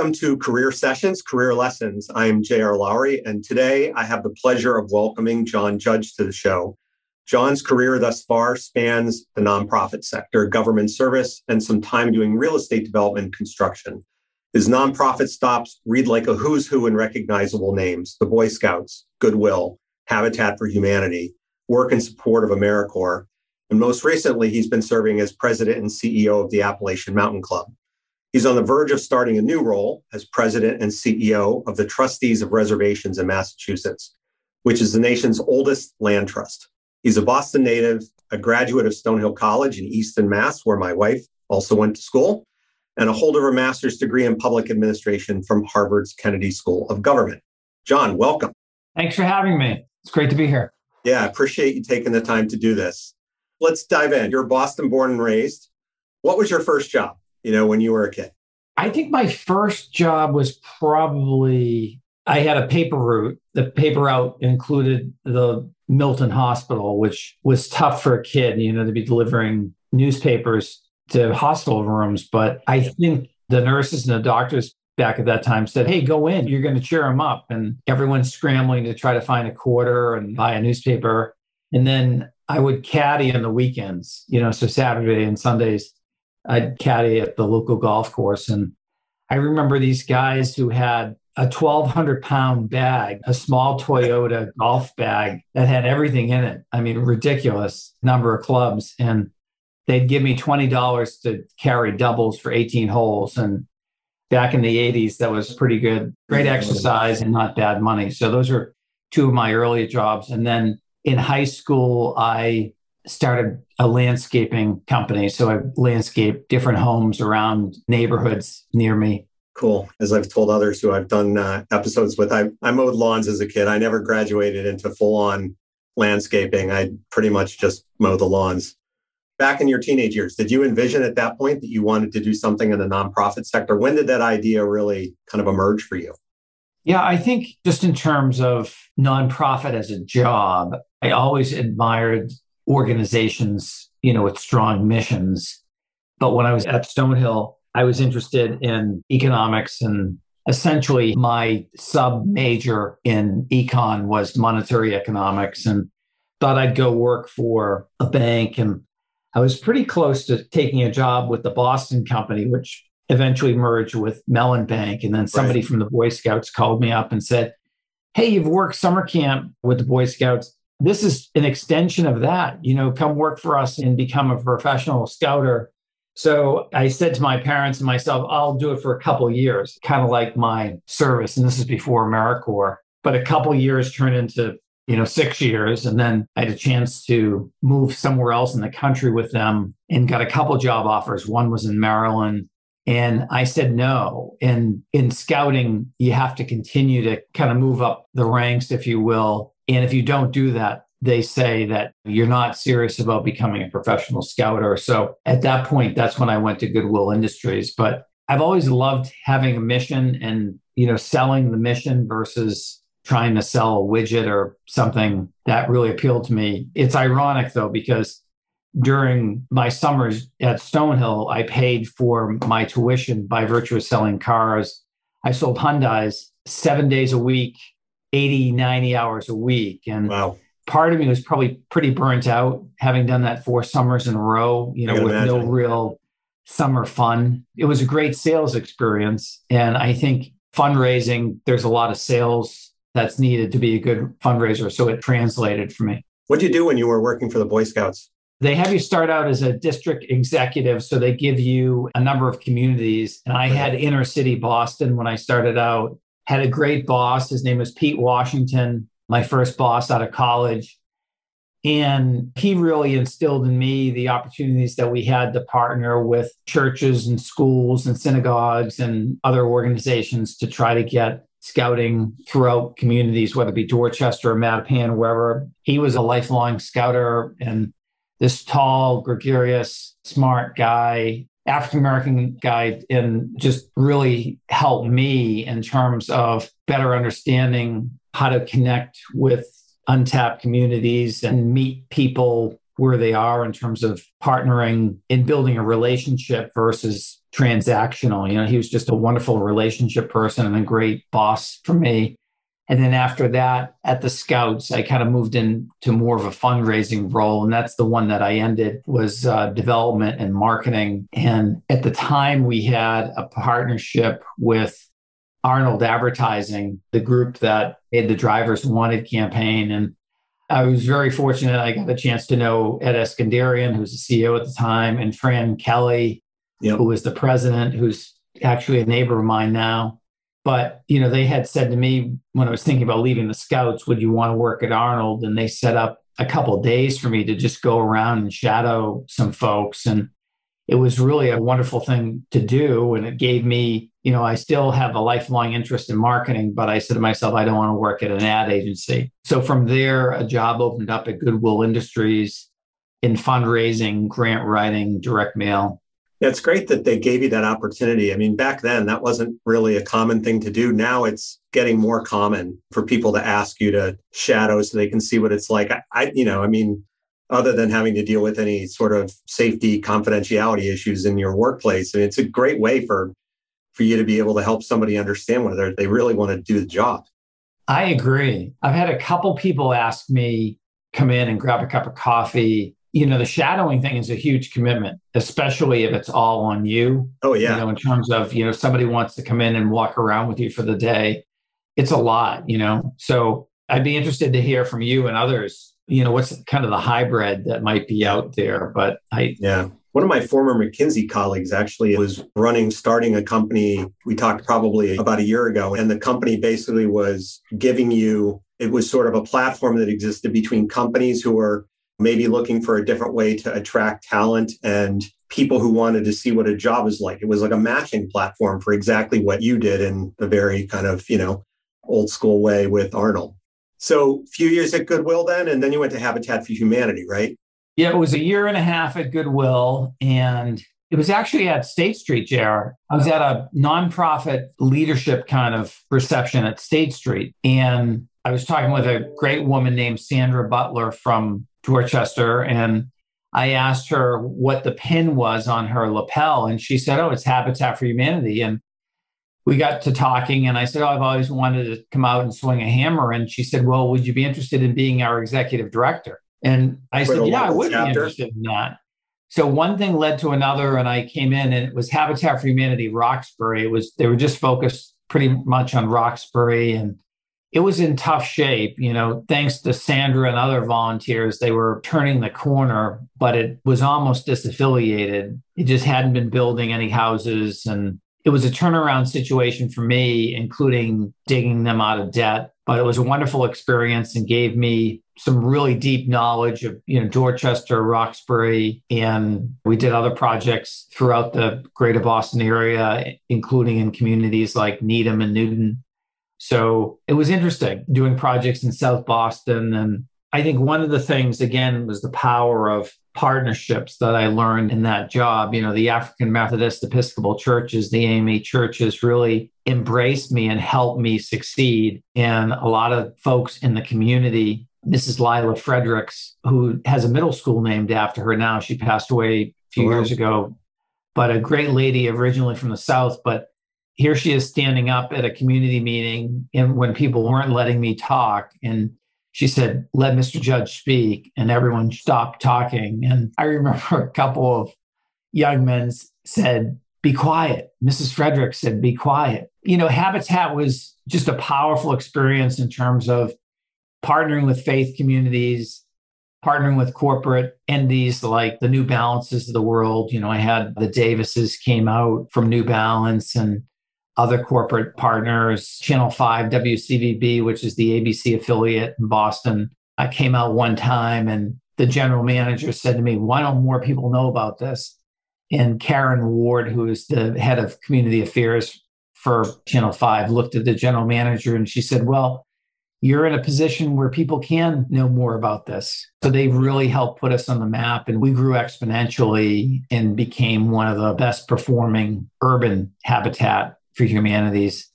Welcome to Career Sessions, Career Lessons. I am J.R. Lowry, and today I have the pleasure of welcoming John Judge to the show. John's career thus far spans the nonprofit sector, government service, and some time doing real estate development and construction. His nonprofit stops read like a who's who in recognizable names the Boy Scouts, Goodwill, Habitat for Humanity, work in support of AmeriCorps, and most recently, he's been serving as president and CEO of the Appalachian Mountain Club. He's on the verge of starting a new role as president and CEO of the Trustees of Reservations in Massachusetts, which is the nation's oldest land trust. He's a Boston native, a graduate of Stonehill College in Easton, Mass, where my wife also went to school, and a holder of a master's degree in public administration from Harvard's Kennedy School of Government. John, welcome. Thanks for having me. It's great to be here. Yeah, I appreciate you taking the time to do this. Let's dive in. You're Boston born and raised. What was your first job? You know, when you were a kid? I think my first job was probably I had a paper route. The paper route included the Milton Hospital, which was tough for a kid, you know, to be delivering newspapers to hospital rooms. But I think the nurses and the doctors back at that time said, Hey, go in, you're going to cheer them up. And everyone's scrambling to try to find a quarter and buy a newspaper. And then I would caddy on the weekends, you know, so Saturday and Sundays I'd caddy at the local golf course. And I remember these guys who had a 1,200 pound bag, a small Toyota golf bag that had everything in it. I mean, ridiculous number of clubs. And they'd give me $20 to carry doubles for 18 holes. And back in the 80s, that was pretty good, great exercise and not bad money. So those are two of my early jobs. And then in high school, I started a landscaping company. So I landscape different homes around neighborhoods near me. Cool. As I've told others who I've done uh, episodes with, I, I mowed lawns as a kid. I never graduated into full on landscaping. I pretty much just mow the lawns. Back in your teenage years, did you envision at that point that you wanted to do something in the nonprofit sector? When did that idea really kind of emerge for you? Yeah, I think just in terms of nonprofit as a job, I always admired organizations, you know, with strong missions. But when I was at Stonehill, I was interested in economics and essentially my sub major in econ was monetary economics and thought I'd go work for a bank. And I was pretty close to taking a job with the Boston company, which eventually merged with Mellon Bank. And then somebody right. from the Boy Scouts called me up and said, Hey, you've worked summer camp with the Boy Scouts this is an extension of that. You know, come work for us and become a professional scouter. So I said to my parents and myself, I'll do it for a couple years, kind of like my service. And this is before AmeriCorps. But a couple years turned into, you know, six years. And then I had a chance to move somewhere else in the country with them and got a couple job offers. One was in Maryland. And I said no. And in scouting, you have to continue to kind of move up the ranks, if you will, and if you don't do that, they say that you're not serious about becoming a professional scouter. So at that point, that's when I went to Goodwill Industries. But I've always loved having a mission and, you know, selling the mission versus trying to sell a widget or something that really appealed to me. It's ironic though, because during my summers at Stonehill, I paid for my tuition by virtue of selling cars. I sold Hyundais seven days a week 80, 90 hours a week. And wow. part of me was probably pretty burnt out having done that four summers in a row, you know, with imagine. no real summer fun. It was a great sales experience. And I think fundraising, there's a lot of sales that's needed to be a good fundraiser. So it translated for me. What did you do when you were working for the Boy Scouts? they have you start out as a district executive. So they give you a number of communities. And I had inner city Boston when I started out, had a great boss. His name was Pete Washington, my first boss out of college. And he really instilled in me the opportunities that we had to partner with churches and schools and synagogues and other organizations to try to get scouting throughout communities, whether it be Dorchester or Mattapan, wherever. He was a lifelong scouter and this tall, gregarious, smart guy, African American guy, and just really helped me in terms of better understanding how to connect with untapped communities and meet people where they are in terms of partnering in building a relationship versus transactional. You know, he was just a wonderful relationship person and a great boss for me. And then after that, at the Scouts, I kind of moved into more of a fundraising role, and that's the one that I ended was uh, development and marketing. And at the time, we had a partnership with Arnold Advertising, the group that made the Drivers Wanted campaign, and I was very fortunate. I got a chance to know Ed Eskandarian, who was the CEO at the time, and Fran Kelly, yep. who was the president, who's actually a neighbor of mine now. But you know, they had said to me when I was thinking about leaving the Scouts, "Would you want to work at Arnold?" And they set up a couple days for me to just go around and shadow some folks, and it was really a wonderful thing to do. And it gave me, you know, I still have a lifelong interest in marketing, but I said to myself, I don't want to work at an ad agency. So from there, a job opened up at Goodwill Industries in fundraising, grant writing, direct mail, yeah, it's great that they gave you that opportunity. I mean, back then that wasn't really a common thing to do. Now it's getting more common for people to ask you to shadow so they can see what it's like. I, I you know, I mean, other than having to deal with any sort of safety confidentiality issues in your workplace, I mean, it's a great way for for you to be able to help somebody understand whether they really want to do the job. I agree. I've had a couple people ask me come in and grab a cup of coffee you know the shadowing thing is a huge commitment especially if it's all on you. Oh yeah. You know in terms of you know somebody wants to come in and walk around with you for the day it's a lot you know? So i'd be interested to hear from you and others you know what's kind of the hybrid that might be out there but i yeah. One of my former mckinsey colleagues actually was running starting a company we talked probably about a year ago and the company basically was giving you it was sort of a platform that existed between companies who were maybe looking for a different way to attract talent and people who wanted to see what a job is like. It was like a matching platform for exactly what you did in a very kind of, you know, old school way with Arnold. So, a few years at Goodwill then, and then you went to Habitat for Humanity, right? Yeah, it was a year and a half at Goodwill. And it was actually at State Street, JR. I was at a nonprofit leadership kind of reception at State Street. And I was talking with a great woman named Sandra Butler from Dorchester and I asked her what the pin was on her lapel, and she said, Oh, it's Habitat for Humanity. And we got to talking, and I said, Oh, I've always wanted to come out and swing a hammer. And she said, Well, would you be interested in being our executive director? And I said, Yeah, I would chapter. be interested in that. So one thing led to another, and I came in, and it was Habitat for Humanity Roxbury. It was they were just focused pretty much on Roxbury and it was in tough shape. You know, thanks to Sandra and other volunteers, they were turning the corner, but it was almost disaffiliated. It just hadn't been building any houses. And it was a turnaround situation for me, including digging them out of debt. But it was a wonderful experience and gave me some really deep knowledge of, you know, Dorchester, Roxbury, and we did other projects throughout the greater Boston area, including in communities like Needham and Newton. So it was interesting doing projects in South Boston. And I think one of the things, again, was the power of partnerships that I learned in that job. You know, the African Methodist Episcopal churches, the AME churches really embraced me and helped me succeed. And a lot of folks in the community, Mrs. Lila Fredericks, who has a middle school named after her now, she passed away a few oh, years ago, but a great lady originally from the South, but here she is standing up at a community meeting and when people weren't letting me talk and she said let mr judge speak and everyone stopped talking. And i remember a couple of young men said be quiet. Mrs frederick said be quiet. You know habitat was just a powerful experience in terms of partnering with faith communities partnering with corporate entities like the New Balances of the world. You know, I had the Davises came out from New Balance and other corporate partners, Channel 5 WCVB, which is the ABC affiliate in Boston. I came out one time and the general manager said to me, Why don't more people know about this? And Karen Ward, who is the head of community affairs for Channel 5, looked at the general manager and she said, Well, you're in a position where people can know more about this. So they've really helped put us on the map. And we grew exponentially and became one of the best performing urban habitat for humanities.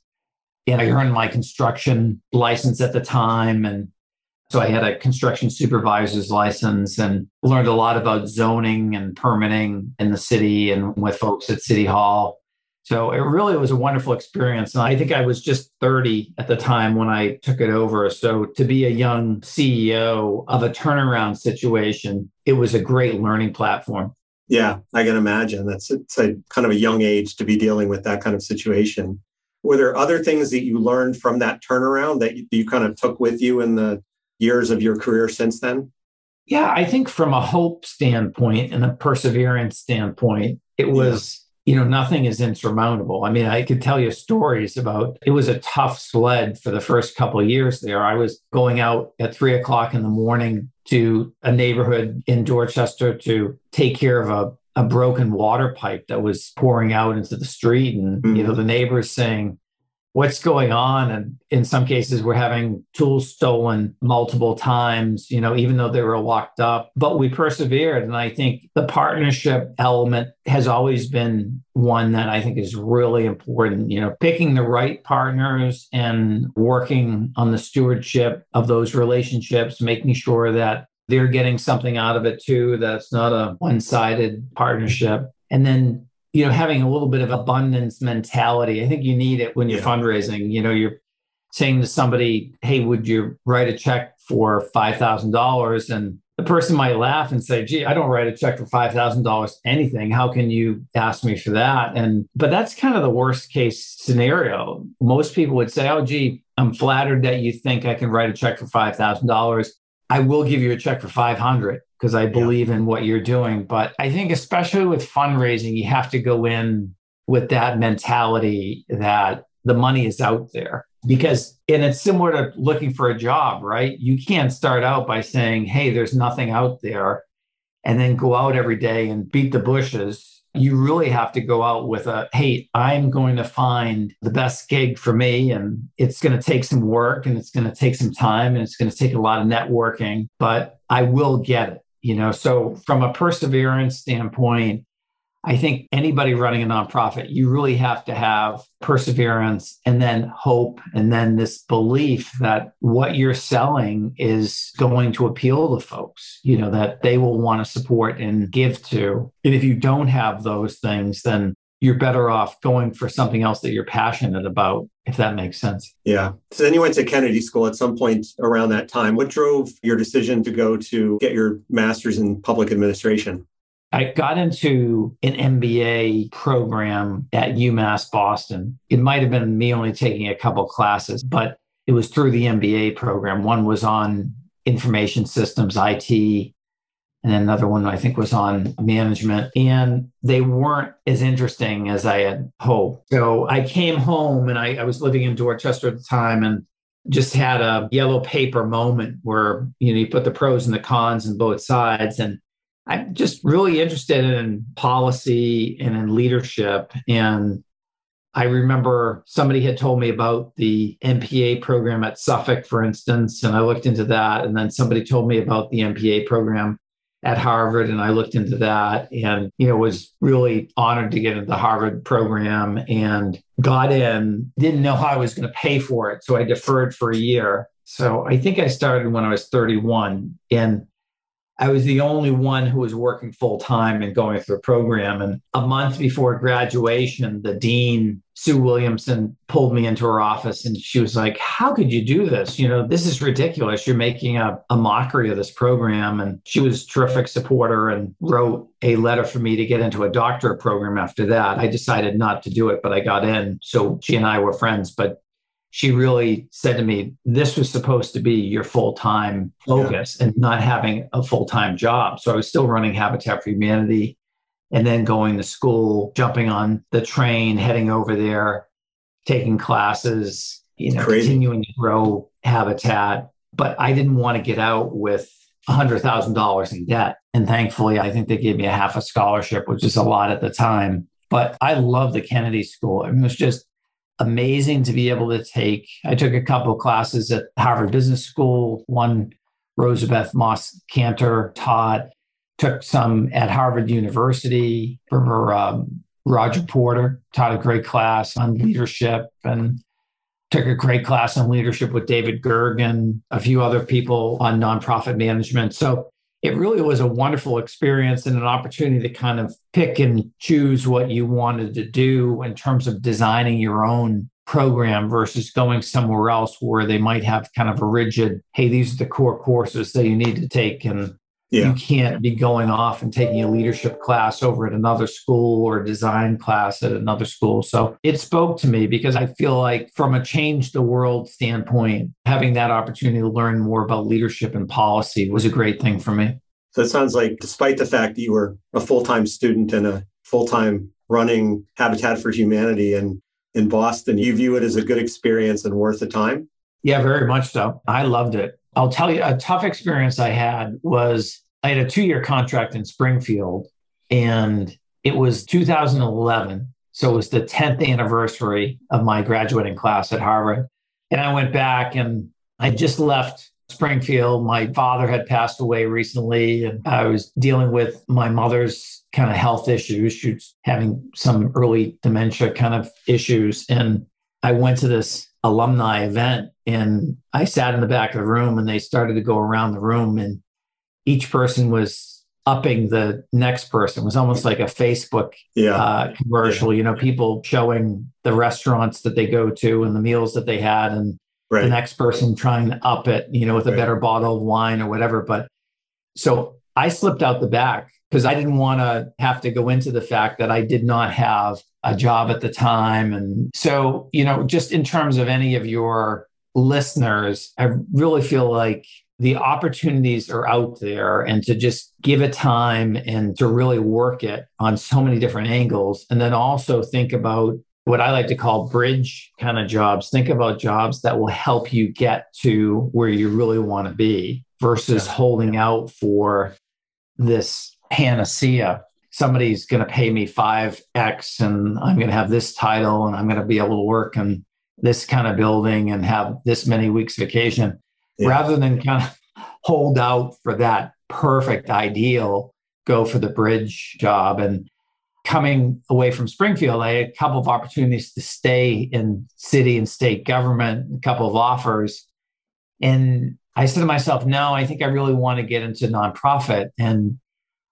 And I earned my construction license at the time. And so I had a construction supervisor's license and learned a lot about zoning and permitting in the city and with folks at City Hall. So it really was a wonderful experience. And I think I was just 30 at the time when I took it over. So to be a young CEO of a turnaround situation, it was a great learning platform. Yeah, I can imagine. That's it's a kind of a young age to be dealing with that kind of situation. Were there other things that you learned from that turnaround that you, you kind of took with you in the years of your career since then? Yeah, I think from a hope standpoint and a perseverance standpoint, it was. You know, nothing is insurmountable. I mean, I could tell you stories about it was a tough sled for the first couple of years there. I was going out at three o'clock in the morning to a neighborhood in Dorchester to take care of a, a broken water pipe that was pouring out into the street. And, mm-hmm. you know, mm. the neighbors saying, what's going on? And in some cases we're having tools stolen multiple times you know even though they were locked up. But we persevered. And i think the partnership element has always been one that i think is really important you know picking the right partners and working on the stewardship of those relationships making sure that they're getting something out of it too that's not a one-sided partnership. And then you know, having a little bit of abundance mentality. I think you need it when you're yeah. fundraising. You know, you're saying to somebody, "Hey, would you write a check for five thousand dollars?" and the person might laugh and say, "Gee, I don't write a check for five thousand dollars anything. How can you ask me for that?" And but that's kind of the worst case scenario. Most people would say, "Oh, gee, I'm flattered that you think I can write a check for five thousand dollars. I will give you a check for five hundred because I believe yeah. in what you're doing. But I think, especially with fundraising, you have to go in with that mentality that the money is out there. Because, and it's similar to looking for a job, right? You can't start out by saying, hey, there's nothing out there, and then go out every day and beat the bushes you really have to go out with a hey i'm going to find the best gig for me and it's going to take some work and it's going to take some time and it's going to take a lot of networking but i will get it you know so from a perseverance standpoint i think anybody running a nonprofit you really have to have perseverance and then hope and then this belief that what you're selling is going to appeal to folks you know that they will want to support and give to. And if you don't have those things then you're better off going for something else that you're passionate about, if that makes sense. Yeah. So then you went to Kennedy School at some point around that time. What drove your decision to go to get your master's in public administration? I got into an MBA program at UMass Boston. It might have been me only taking a couple classes, but it was through the MBA program. One was on information systems, IT, and another one I think was on management. And they weren't as interesting as I had hoped. So I came home and I, I was living in Dorchester at the time and just had a yellow paper moment where you know you put the pros and the cons in both sides and i'm just really interested in policy and in leadership and i remember somebody had told me about the mpa program at suffolk for instance and i looked into that and then somebody told me about the mpa program at Harvard and I looked into that and you know was really honored to get into the Harvard program and got in didn't know how I was going to pay for it so I deferred for a year so I think I started when I was 31 and I was the only one who was working full time and going through the program. And a month before graduation, the dean, Sue Williamson, pulled me into her office and she was like, How could you do this? You know, this is ridiculous. You're making a, a mockery of this program. And she was a terrific supporter and wrote a letter for me to get into a doctorate program after that. I decided not to do it, but I got in. So she and I were friends. But she really said to me, This was supposed to be your full time focus yeah. and not having a full time job. So I was still running Habitat for Humanity and then going to school, jumping on the train, heading over there, taking classes, you know, continuing to grow Habitat. But I didn't want to get out with $100,000 in debt. And thankfully, I think they gave me a half a scholarship, which is a lot at the time. But I love the Kennedy School. I mean, it was just amazing to be able to take. I took a couple of classes at Harvard Business School, one Rosabeth Moss Kanter taught, took some at Harvard University for um, Roger Porter, taught a great class on leadership and took a great class on leadership with David Gergen, a few other people on nonprofit management. So it really was a wonderful experience and an opportunity to kind of pick and choose what you wanted to do in terms of designing your own program versus going somewhere else where they might have kind of a rigid, hey, these are the core courses that you need to take. And yeah. you can't be going off and taking a leadership class over at another school or a design class at another school. So it spoke to me because I feel like, from a change the world standpoint, having that opportunity to learn more about leadership and policy was a great thing for me. So it sounds like, despite the fact that you were a full time student and a full time running Habitat for Humanity and in Boston, you view it as a good experience and worth the time? Yeah, very much so. I loved it. I'll tell you a tough experience I had was I had a two year contract in Springfield and it was 2011. So it was the 10th anniversary of my graduating class at Harvard. And I went back and I just left Springfield. My father had passed away recently, and I was dealing with my mother's kind of health issues. She was having some early dementia kind of issues. And I went to this alumni event and I sat in the back of the room and they started to go around the room and each person was upping the next person. It was almost like a Facebook yeah. uh, commercial, yeah. you know, people showing the restaurants that they go to and the meals that they had and right. the next person trying to up it, you know, with a right. better bottle of wine or whatever. But so I slipped out the back because I didn't want to have to go into the fact that I did not have a job at the time. And so, you know, just in terms of any of your listeners, I really feel like the opportunities are out there and to just give it time and to really work it on so many different angles. And then also think about what I like to call bridge kind of jobs. Think about jobs that will help you get to where you really want to be versus yeah. holding out for this panacea. Somebody's going to pay me 5X and I'm going to have this title and I'm going to be able to work in this kind of building and have this many weeks vacation yeah. rather than kind of hold out for that perfect ideal, go for the bridge job. And coming away from Springfield, I had a couple of opportunities to stay in city and state government, a couple of offers. And I said to myself, no, I think I really want to get into nonprofit. And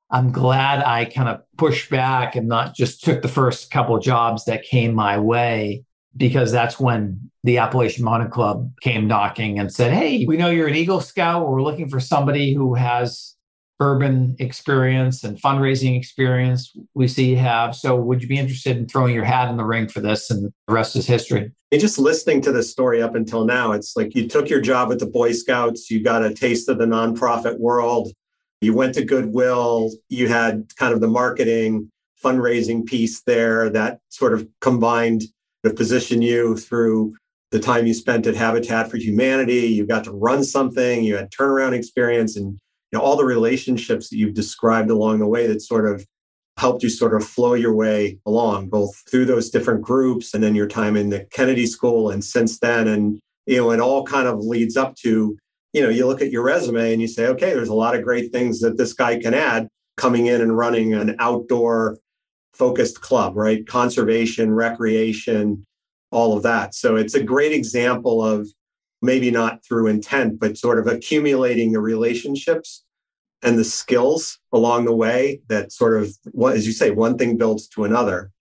I'm glad I kind of pushed back and not just took the first couple jobs that came my way, because that's when the Appalachian Mountain Club came knocking and said, Hey, we know you're an Eagle Scout. We're looking for somebody who has urban experience and fundraising experience we see you have. So, would you be interested in throwing your hat in the ring for this? And the rest is history. And just listening to this story up until now, it's like you took your job at the Boy Scouts, you got a taste of the nonprofit world, you went to Goodwill, you had kind of the marketing, fundraising piece there that sort of combined to position you through the time you spent at Habitat for Humanity. You got to run something, you had turnaround experience, and you know all the relationships that you've described along the way that sort of helped you sort of flow your way along both through those different groups and then your time in the Kennedy School and since then and you know it all kind of leads up to you know you look at your resume and you say okay there's a lot of great things that this guy can add coming in and running an outdoor focused club right conservation recreation all of that so it's a great example of maybe not through intent, but sort of accumulating the relationships and the skills along the way that sort of, as you say, one thing builds to another.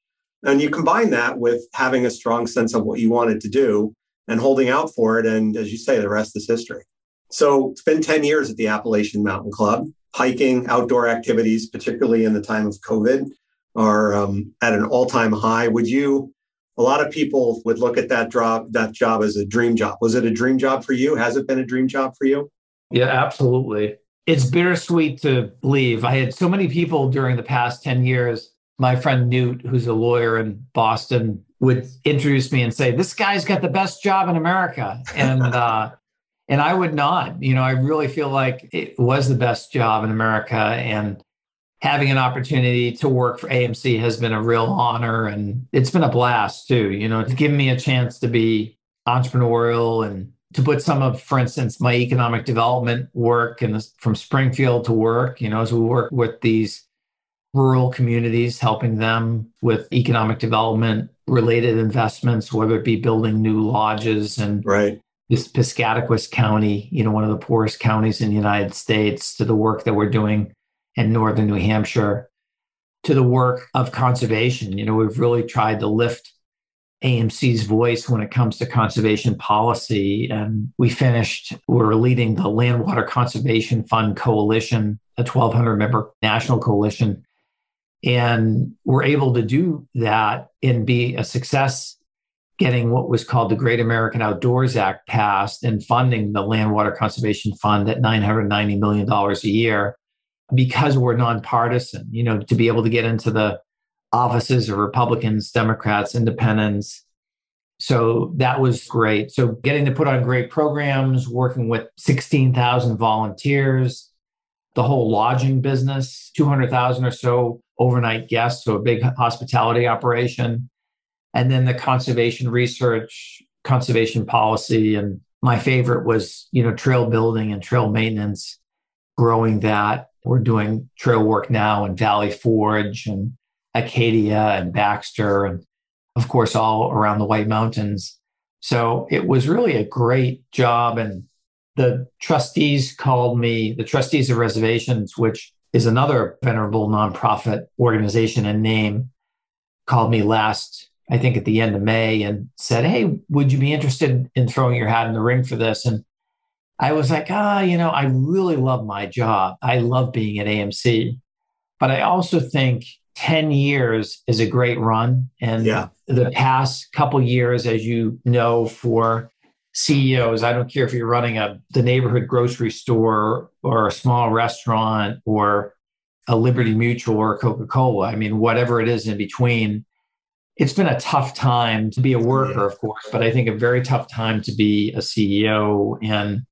And you combine that with having a strong sense of what you wanted to do and holding out for it. And as you say, the rest is history. So it's been 10 years at the Appalachian Mountain Club. Hiking, outdoor activities, particularly in the time of COVID, are um, at an all time high. Would you a lot of people would look at that job that job as a dream job. Was it a dream job for you? Has it been a dream job for you? Yeah, absolutely. It's bittersweet to leave. I had so many people during the past 10 years. My friend Newt, who's a lawyer in Boston, would introduce me and say, This guy's got the best job in America. And uh, and I would not. You know, I really feel like it was the best job in America. And having an opportunity to work for AMC has been a real honor and it's been a blast too. You know, it's given me a chance to be entrepreneurial and to put some of, for instance, my economic development work and from Springfield to work, you know, as we work with these rural communities, helping them with economic development related investments, whether it be building new lodges and right. this Piscataquis County, you know, one of the poorest counties in the United States, to the work that we're doing in northern New Hampshire, to the work of conservation. You know, we've really tried to lift AMC's voice when it comes to conservation policy. And we finished, we're leading the Land Water Conservation Fund Coalition, a 1,200 member national coalition. And we're able to do that and be a success getting what was called the Great American Outdoors Act passed and funding the Land Water Conservation Fund at $990 million a year because we're nonpartisan, you know, to be able to get into the offices of Republicans, Democrats, Independents. So that was great. So getting to put on great programs, working with 16,000 volunteers, the whole lodging business, 200,000 or so overnight guests, so a big hospitality operation. And then the conservation research, conservation policy. And my favorite was, you know, trail building and trail maintenance, growing that. We're doing trail work now in Valley Forge and Acadia and Baxter, and of course, all around the White Mountains. So it was really a great job. And the trustees called me, the trustees of reservations, which is another venerable nonprofit organization and name, called me last, I think at the end of May, and said, Hey, would you be interested in throwing your hat in the ring for this? And I was like, ah, you know, I really love my job. I love being at AMC. But I also think 10 years is a great run. And yeah. the past couple years, as you know, for CEOs, I don't care if you're running a the neighborhood grocery store or a small restaurant or a Liberty Mutual or Coca-Cola. I mean, whatever it is in between, it's been a tough time to be a worker, of course, but I think a very tough time to be a CEO. And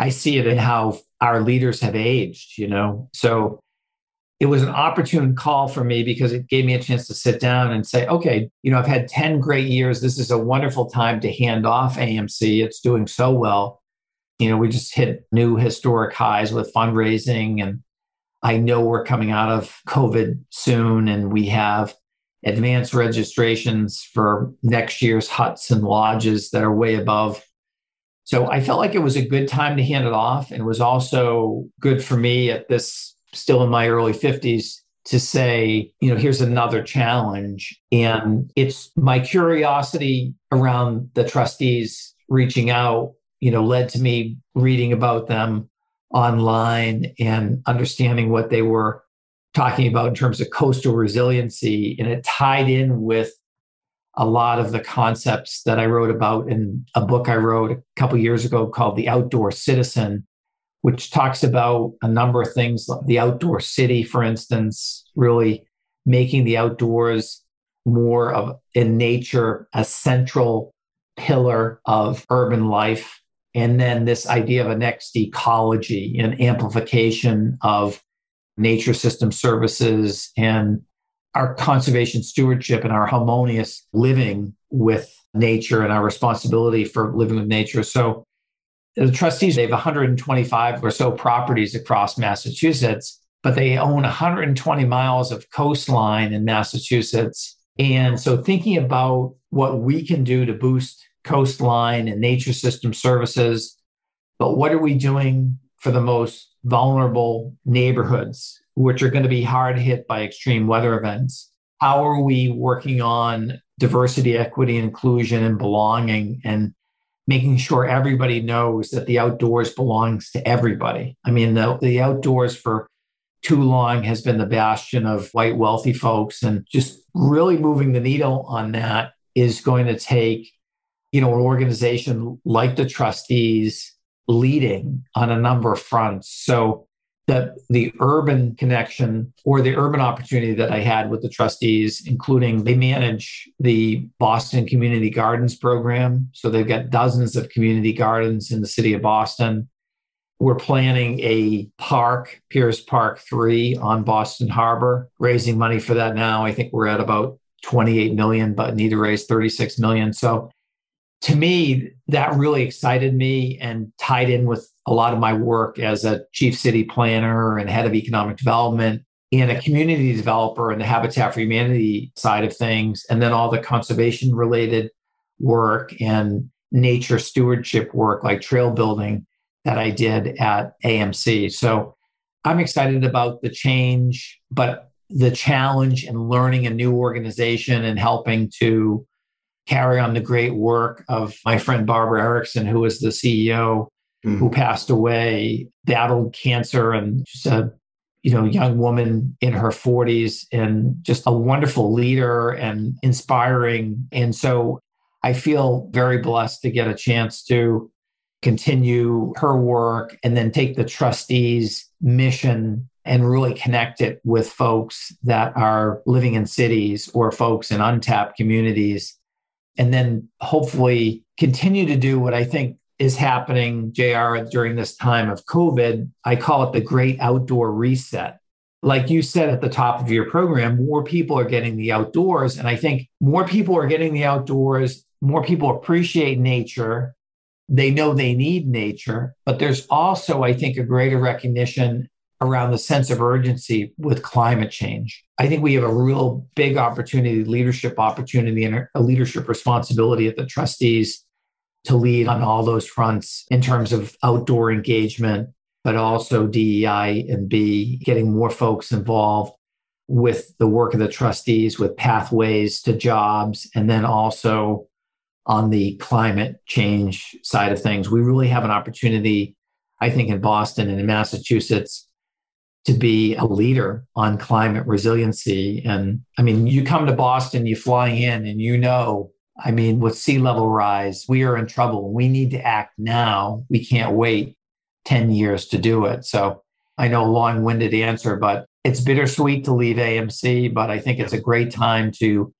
I see it in how our leaders have aged, you know. So it was an opportune call for me because it gave me a chance to sit down and say, okay, you know, I've had 10 great years. This is a wonderful time to hand off AMC. It's doing so well. You know, we just hit new historic highs with fundraising. And I know we're coming out of COVID soon, and we have advanced registrations for next year's huts and lodges that are way above. So I felt like it was a good time to hand it off. And was also good for me at this still in my early 50s to say, you know, here's another challenge. And it's my curiosity around the trustees reaching out, you know, led to me reading about them online and understanding what they were talking about in terms of coastal resiliency. And it tied in with a lot of the concepts that I wrote about in a book I wrote a couple years ago called The Outdoor Citizen, which talks about a number of things, like the outdoor city, for instance, really making the outdoors more of in nature a central pillar of urban life. And then this idea of a next ecology and amplification of nature system services and our conservation stewardship and our harmonious living with nature and our responsibility for living with nature. So the trustees, they have 125 or so properties across Massachusetts, but they own 120 miles of coastline in Massachusetts. And so, thinking about what we can do to boost coastline and nature system services, but what are we doing for the most vulnerable neighborhoods, which are going to be hard hit by extreme weather events? How are we working on diversity, equity, inclusion, and belonging? And making sure everybody knows that the outdoors belongs to everybody. I mean, the, the outdoors for too long has been the bastion of white wealthy folks and just really moving the needle on that is going to take, you know, an organization like the trustees leading on a number of fronts. So that the urban connection or the urban opportunity that I had with the trustees, including they manage the Boston Community Gardens program. So they've got dozens of community gardens in the city of Boston. We're planning a park, Piers Park 3 on Boston Harbor, raising money for that now. I think we're at about 28 million, but need to raise 36 million. So to me, that really excited me and tied in with a lot of my work as a chief city planner and head of economic development and a community developer in the Habitat for Humanity side of things, and then all the conservation related work and nature stewardship work like trail building that I did at AMC. So I'm excited about the change, but the challenge in learning a new organization and helping to carry on the great work of my friend Barbara Erickson, who was the CEO mm. who passed away, battled cancer, and just a you know young woman in her 40s, and just a wonderful leader and inspiring. And so I feel very blessed to get a chance to continue her work and then take the trustees' mission and really connect it with folks that are living in cities or folks in untapped communities and then hopefully continue to do what I think is happening, JR, during this time of COVID. I call it the great outdoor reset. Like you said at the top of your program, more people are getting the outdoors. And I think more people are getting the outdoors, more people appreciate nature. They know they need nature, but there's also, I think, a greater recognition around the sense of urgency with climate change. I think we have a real big opportunity, leadership opportunity, and a leadership responsibility at the trustees to lead on all those fronts in terms of outdoor engagement, but also DEI and B, getting more folks involved with the work of the trustees with pathways to jobs, and then also on the climate change side of things. We really have an opportunity, I think, in Boston and in Massachusetts to be a leader on climate resiliency. And I mean, you come to Boston, you fly in, and you know, I mean, with sea level rise, we are in trouble. We need to act now. We can't wait 10 years to do it. So I know long winded answer, but it's bittersweet to leave AMC, but I think it's a great time to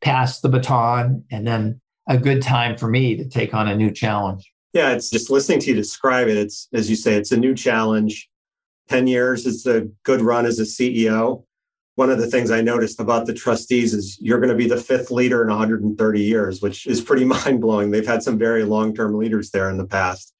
pass the baton and then a good time for me to take on a new challenge. Yeah, it's just listening to you describe it. It's, as you say, it's a new challenge 10 years is a good run as a CEO. One of the things I noticed about the trustees is you're going to be the fifth leader in 130 years, which is pretty mind blowing. They've had some very long term leaders there in the past.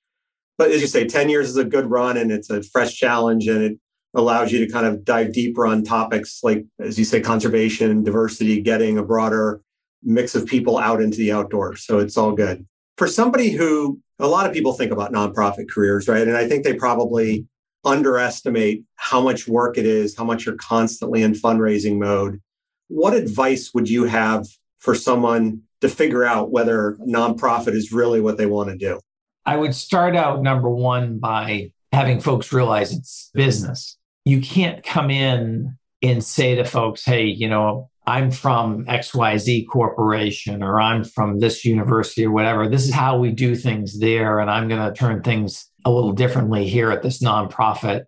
But as you say, 10 years is a good run and it's a fresh challenge and it allows you to kind of dive deeper on topics like, as you say, conservation, diversity, getting a broader mix of people out into the outdoors. So it's all good. For somebody who a lot of people think about nonprofit careers, right? And I think they probably underestimate how much work it is, how much you're constantly in fundraising mode. What advice would you have for someone to figure out whether nonprofit is really what they want to do? I would start out number one by having folks realize it's business. You can't come in and say to folks, hey, you know, I'm from XYZ Corporation or I'm from this university or whatever. This is how we do things there. And I'm going to turn things a little differently here at this nonprofit.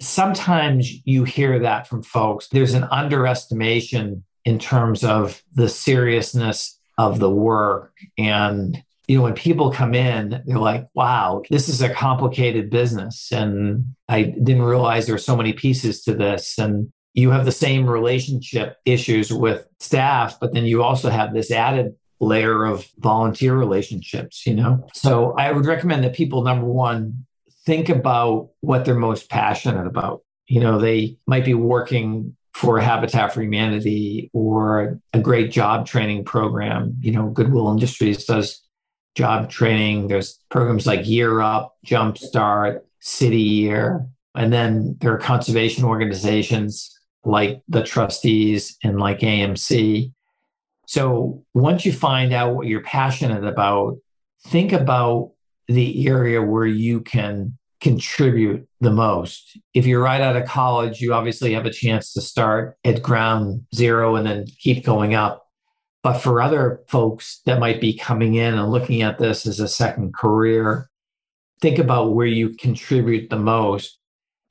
Sometimes you hear that from folks. There's an underestimation in terms of the seriousness of the work. And, you know, when people come in, they're like, wow, this is a complicated business. And I didn't realize there are so many pieces to this. And you have the same relationship issues with staff, but then you also have this added layer of volunteer relationships, you know? So I would recommend that people, number one, think about what they're most passionate about. You know, they might be working for Habitat for Humanity or a great job training program. You know, Goodwill Industries does job training. There's programs like Year Up, Jumpstart, City Year. And then there are conservation organizations like the trustees and like AMC so once you find out what you're passionate about, think about the area where you can contribute the most. If you're right out of college, you obviously have a chance to start at ground zero and then keep going up. But for other folks that might be coming in and looking at this as a second career, think about where you contribute the most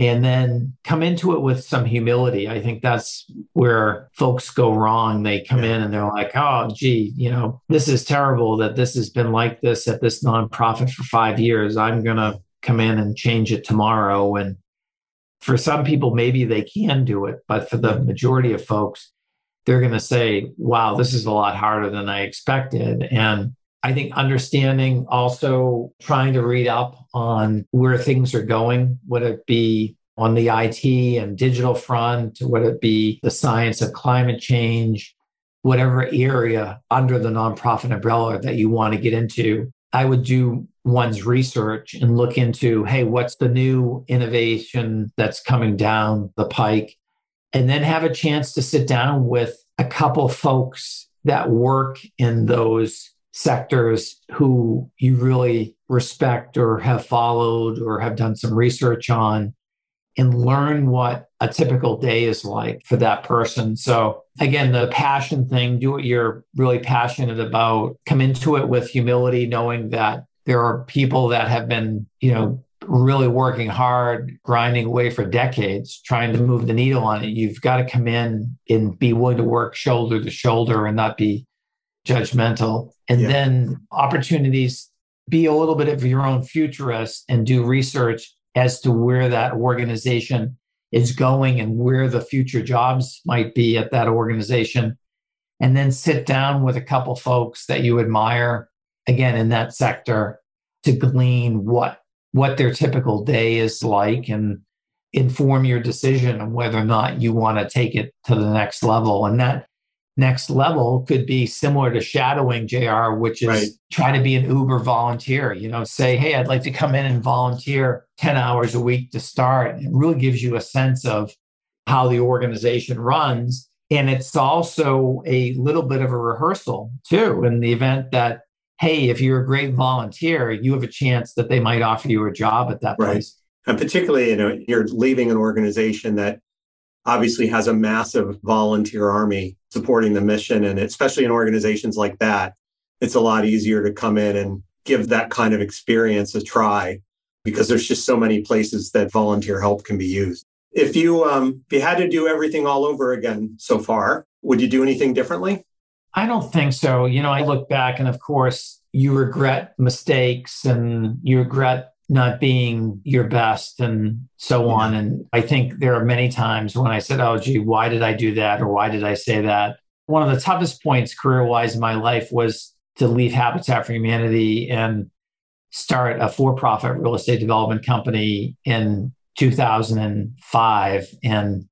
and then come into it with some humility. I think that's where folks go wrong. They come in and they're like, oh, gee, you know, this is terrible that this has been like this at this nonprofit for five years. I'm going to come in and change it tomorrow. And for some people, maybe they can do it. But for the majority of folks, they're going to say, wow, this is a lot harder than I expected. And I think understanding also trying to read up on where things are going, would it be on the IT and digital front, would it be the science of climate change, whatever area under the nonprofit umbrella that you want to get into. I would do one's research and look into, hey, what's the new innovation that's coming down the pike? And then have a chance to sit down with a couple folks that work in those sectors who you really respect or have followed or have done some research on and learn what a typical day is like for that person. So, again, the passion thing, do what you're really passionate about, come into it with humility, knowing that there are people that have been, you know, really working hard, grinding away for decades, trying to move the needle on it. You've got to come in and be willing to work shoulder to shoulder and not be judgmental. And yeah. then opportunities, be a little bit of your own futurist and do research as to where that organization is going and where the future jobs might be at that organization. And then sit down with a couple folks that you admire, again, in that sector to glean what what their typical day is like and inform your decision on whether or not you want to take it to the next level. And that next level could be similar to shadowing JR, which is right. try to be an Uber volunteer, you know, say, hey, I'd like to come in and volunteer 10 hours a week to start. It really gives you a sense of how the organization runs. And it's also a little bit of a rehearsal too, in the event that, hey, if you're a great volunteer, you have a chance that they might offer you a job at that right. place. And particularly, you know, you're leaving an organization that obviously has a massive volunteer army supporting the mission. And especially in organizations like that, it's a lot easier to come in and give that kind of experience a try because there's just so many places that volunteer help can be used. If you um, if you had to do everything all over again so far, would you do anything differently? I don't think so. You know, I look back and of course you regret mistakes and you regret not being your best and so on. And I think there are many times when I said, oh, gee, why did I do that? Or why did I say that? One of the toughest points career wise in my life was to leave Habitat for Humanity and start a for profit real estate development company in 2005. And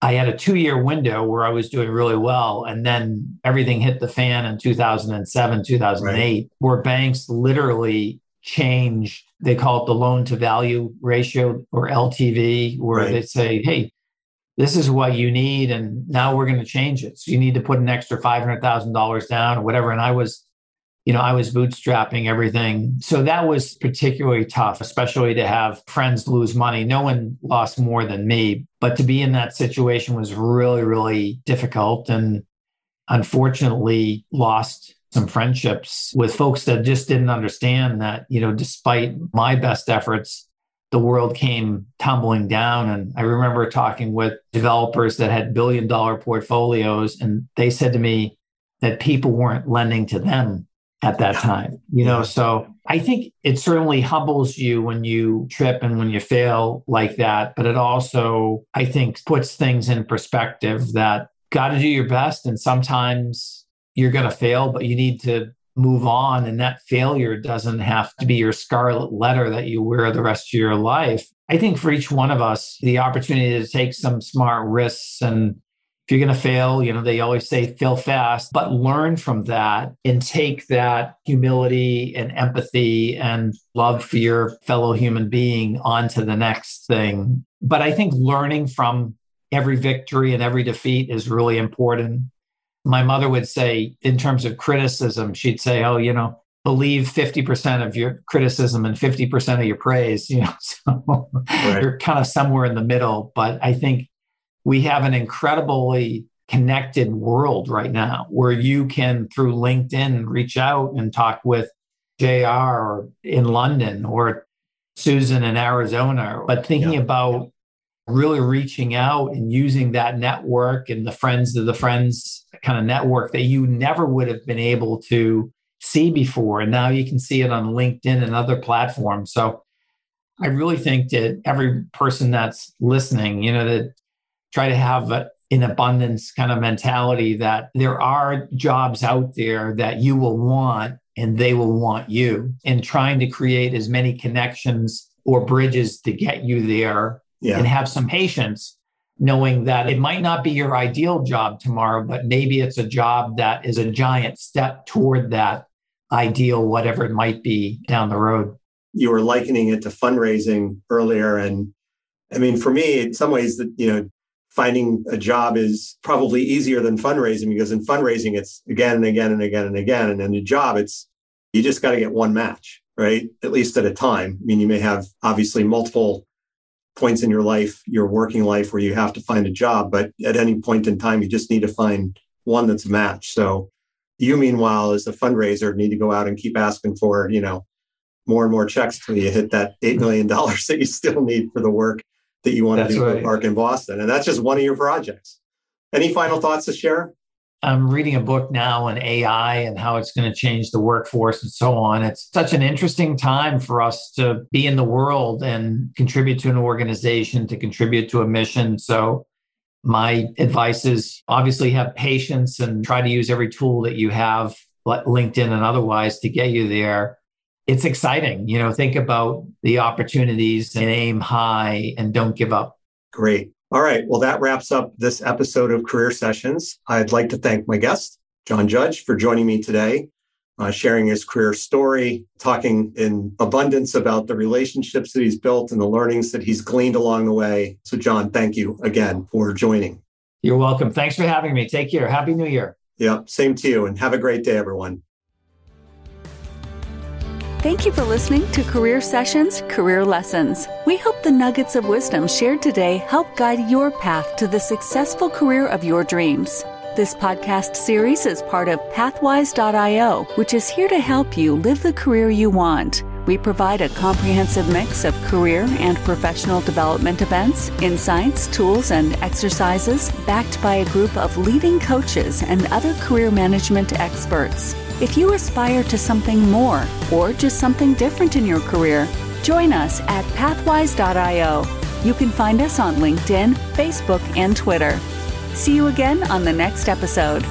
I had a two year window where I was doing really well. And then everything hit the fan in 2007, 2008, right. where banks literally changed they call it the loan to value ratio or LTV, where right. they say, hey, this is what you need. And now we're going to change it. So you need to put an extra $500,000 down or whatever. And I was, you know, I was bootstrapping everything. So that was particularly tough, especially to have friends lose money. No one lost more than me, but to be in that situation was really, really difficult. And unfortunately, lost some friendships with folks that just didn't understand that, you know, despite my best efforts, the world came tumbling down. And I remember talking with developers that had billion dollar portfolios, and they said to me that people weren't lending to them at that time, you know. So I think it certainly humbles you when you trip and when you fail like that. But it also, I think, puts things in perspective that got to do your best. And sometimes you're going to fail, but you need to move on. And that failure doesn't have to be your scarlet letter that you wear the rest of your life. I think for each one of us, the opportunity to take some smart risks and if you're going to fail, you know, they always say fail fast, but learn from that and take that humility and empathy and love for your fellow human being onto the next thing. But I think learning from every victory and every defeat is really important my mother would say, in terms of criticism, she'd say, oh, you know, believe 50% of your criticism and 50% of your praise, you know, so right. you're kind of somewhere in the middle. But I think we have an incredibly connected world right now where you can, through LinkedIn, reach out and talk with JR in London or Susan in Arizona. But thinking yeah. about really reaching out and using that network and the friends of the friends kind of network that you never would have been able to see before. And now you can see it on LinkedIn and other platforms. So I really think that every person that's listening, you know, that try to have an abundance kind of mentality that there are jobs out there that you will want and they will want you and trying to create as many connections or bridges to get you there yeah. and have some patience knowing that it might not be your ideal job tomorrow but maybe it's a job that is a giant step toward that ideal whatever it might be down the road. You were likening it to fundraising earlier and i mean for me in some ways that you know finding a job is probably easier than fundraising because in fundraising it's again and again and again and again and in a job it's you just got to get one match right? At least at a time. I mean you may have obviously multiple points in your life your working life where you have to find a job but at any point in time you just need to find one that's a match so you meanwhile as a fundraiser need to go out and keep asking for you know more and more checks till you hit that $8 mm-hmm. million that you still need for the work that you want that's to do right. Park in Boston. And that's just one of your projects. Any final thoughts to share? I'm reading a book now on AI and how it's going to change the workforce and so on. It's such an interesting time for us to be in the world and contribute to an organization, to contribute to a mission. So, my advice is obviously have patience and try to use every tool that you have, like LinkedIn and otherwise, to get you there it's exciting. You know, think about the opportunities and aim high and don't give up. Great. All right. Well, that wraps up this episode of Career Sessions. I'd like to thank my guest, John Judge, for joining me today, uh, sharing his career story, talking in abundance about the relationships that he's built and the learnings that he's gleaned along the way. So, John, thank you again for joining. You're welcome. Thanks for having me. Take care. Happy New Year. Yep. same to you. And have a great day, everyone. Thank you for listening to Career Sessions Career Lessons. We hope the nuggets of wisdom shared today help guide your path to the successful career of your dreams. This podcast series is part of Pathwise.io, which is here to help you live the career you want. We provide a comprehensive mix of career and professional development events, insights, tools, and exercises backed by a group of leading coaches and other career management experts. If you aspire to something more or just something different in your career, join us at pathwise.io. You can find us on LinkedIn, Facebook, and Twitter. See you again on the next episode.